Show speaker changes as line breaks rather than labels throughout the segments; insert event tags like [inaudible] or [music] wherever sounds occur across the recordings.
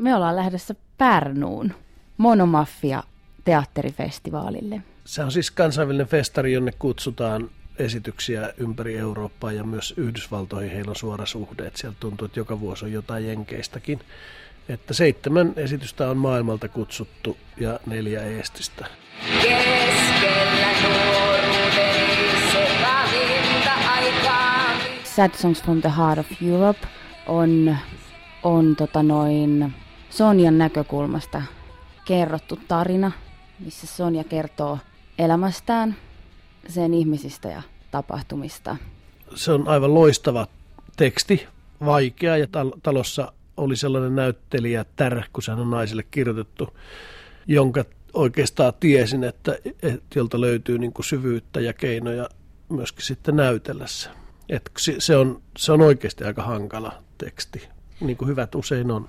Me ollaan lähdössä Pärnuun Monomafia teatterifestivaalille.
Se on siis kansainvälinen festari, jonne kutsutaan esityksiä ympäri Eurooppaa ja myös Yhdysvaltoihin heillä on suora suhde. Että sieltä tuntuu, että joka vuosi on jotain jenkeistäkin. Että seitsemän esitystä on maailmalta kutsuttu ja neljä Eestistä. Keskellä
Sad Songs from the Heart of Europe on, on tota noin Sonjan näkökulmasta kerrottu tarina, missä Sonja kertoo elämästään, sen ihmisistä ja tapahtumista.
Se on aivan loistava teksti, vaikea ja tal- talossa oli sellainen näyttelijä Tär, kun sehän on naisille kirjoitettu, jonka oikeastaan tiesin, että, että jolta löytyy niin kuin syvyyttä ja keinoja myöskin sitten näytellä se. Et se, on, se on oikeasti aika hankala teksti, niin kuin hyvät usein on.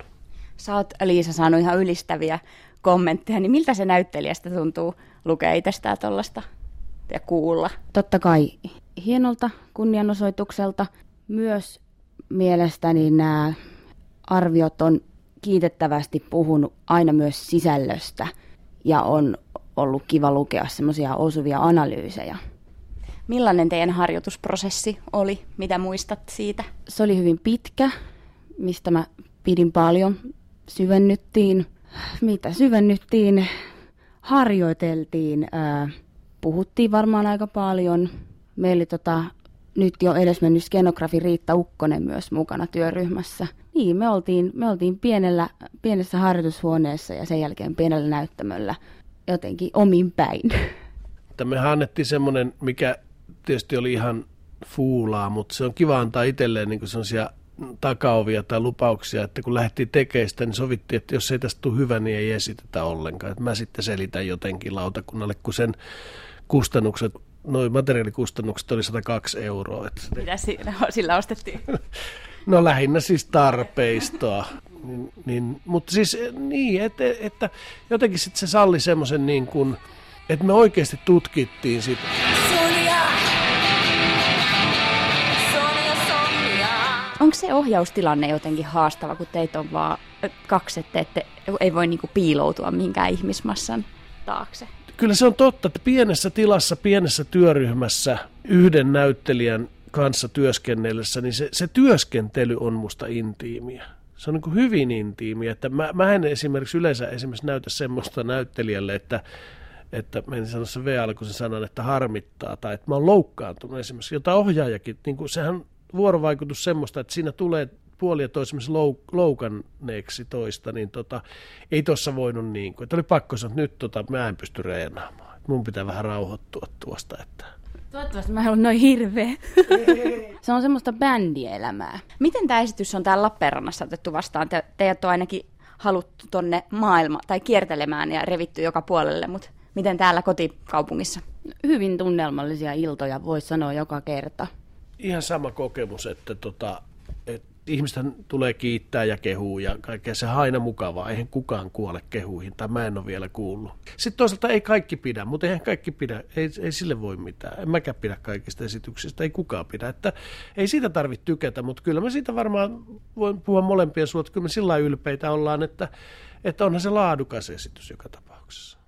Sä oot, Liisa, saanut ihan ylistäviä kommentteja, niin miltä se näyttelijästä tuntuu lukea itsestään tuollaista ja kuulla? Totta kai hienolta kunnianosoitukselta. Myös mielestäni nämä arviot on kiitettävästi puhunut aina myös sisällöstä ja on ollut kiva lukea semmoisia osuvia analyysejä. Millainen teidän harjoitusprosessi oli? Mitä muistat siitä? Se oli hyvin pitkä, mistä mä pidin paljon. Syvennyttiin, mitä syvennyttiin, harjoiteltiin, ää, puhuttiin varmaan aika paljon. Meillä tota, nyt jo edesmennyt skenografi Riitta Ukkonen myös mukana työryhmässä. Niin, me oltiin, me oltiin pienellä, pienessä harjoitushuoneessa ja sen jälkeen pienellä näyttämöllä jotenkin omin päin.
Me annettiin semmoinen, mikä tietysti oli ihan fuulaa, mutta se on kiva antaa itselleen niin sellaisia takaovia tai lupauksia, että kun lähdettiin tekemään sitä, niin sovittiin, että jos ei tästä tule hyvä, niin ei esitetä ollenkaan. Että mä sitten selitän jotenkin lautakunnalle, kun sen kustannukset, noin materiaalikustannukset oli 102 euroa. Että
Mitä siinä, [laughs] sillä ostettiin? [laughs]
No lähinnä siis tarpeistoa. Niin, niin, mutta siis niin, että, että jotenkin sitten se salli semmoisen niin kuin, että me oikeasti tutkittiin sitä.
Onko se ohjaustilanne jotenkin haastava, kun teitä on vaan kaksi, että ette, ei voi niinku piiloutua minkään ihmismassan taakse?
Kyllä se on totta, että pienessä tilassa, pienessä työryhmässä yhden näyttelijän kanssa työskennellessä, niin se, se työskentely on musta intiimiä. Se on niin hyvin intiimiä. Että mä, mä en esimerkiksi yleensä esimerkiksi näytä semmoista näyttelijälle, että että mä en sano se V kun se sanan, että harmittaa tai että mä oon loukkaantunut esimerkiksi, jota ohjaajakin, niin kuin sehän vuorovaikutus semmoista, että siinä tulee puoli ja toisemmassa lou, loukanneeksi toista, niin tota, ei tuossa voinut niin kuin, että oli pakko sanoa, että nyt tota, mä en pysty reenaamaan. Mun pitää vähän rauhoittua tuosta, että
Toivottavasti mä en ollut noin hirveä. [laughs] se on semmoista bändielämää. Miten tämä esitys on täällä Lappeenrannassa otettu vastaan? Te, teidät on ainakin haluttu tonne maailma tai kiertelemään ja revitty joka puolelle, mutta miten täällä kotikaupungissa? Hyvin tunnelmallisia iltoja, voisi sanoa joka kerta
ihan sama kokemus, että tota, et ihmisten tulee kiittää ja kehuu ja kaikkea se aina mukavaa. Eihän kukaan kuole kehuihin, tai mä en ole vielä kuullut. Sitten toisaalta ei kaikki pidä, mutta eihän kaikki pidä, ei, ei sille voi mitään. En mäkään pidä kaikista esityksistä, ei kukaan pidä. Että ei siitä tarvitse tykätä, mutta kyllä mä siitä varmaan voin puhua molempien suot. Kyllä me sillä ylpeitä ollaan, että, että onhan se laadukas esitys joka tapauksessa.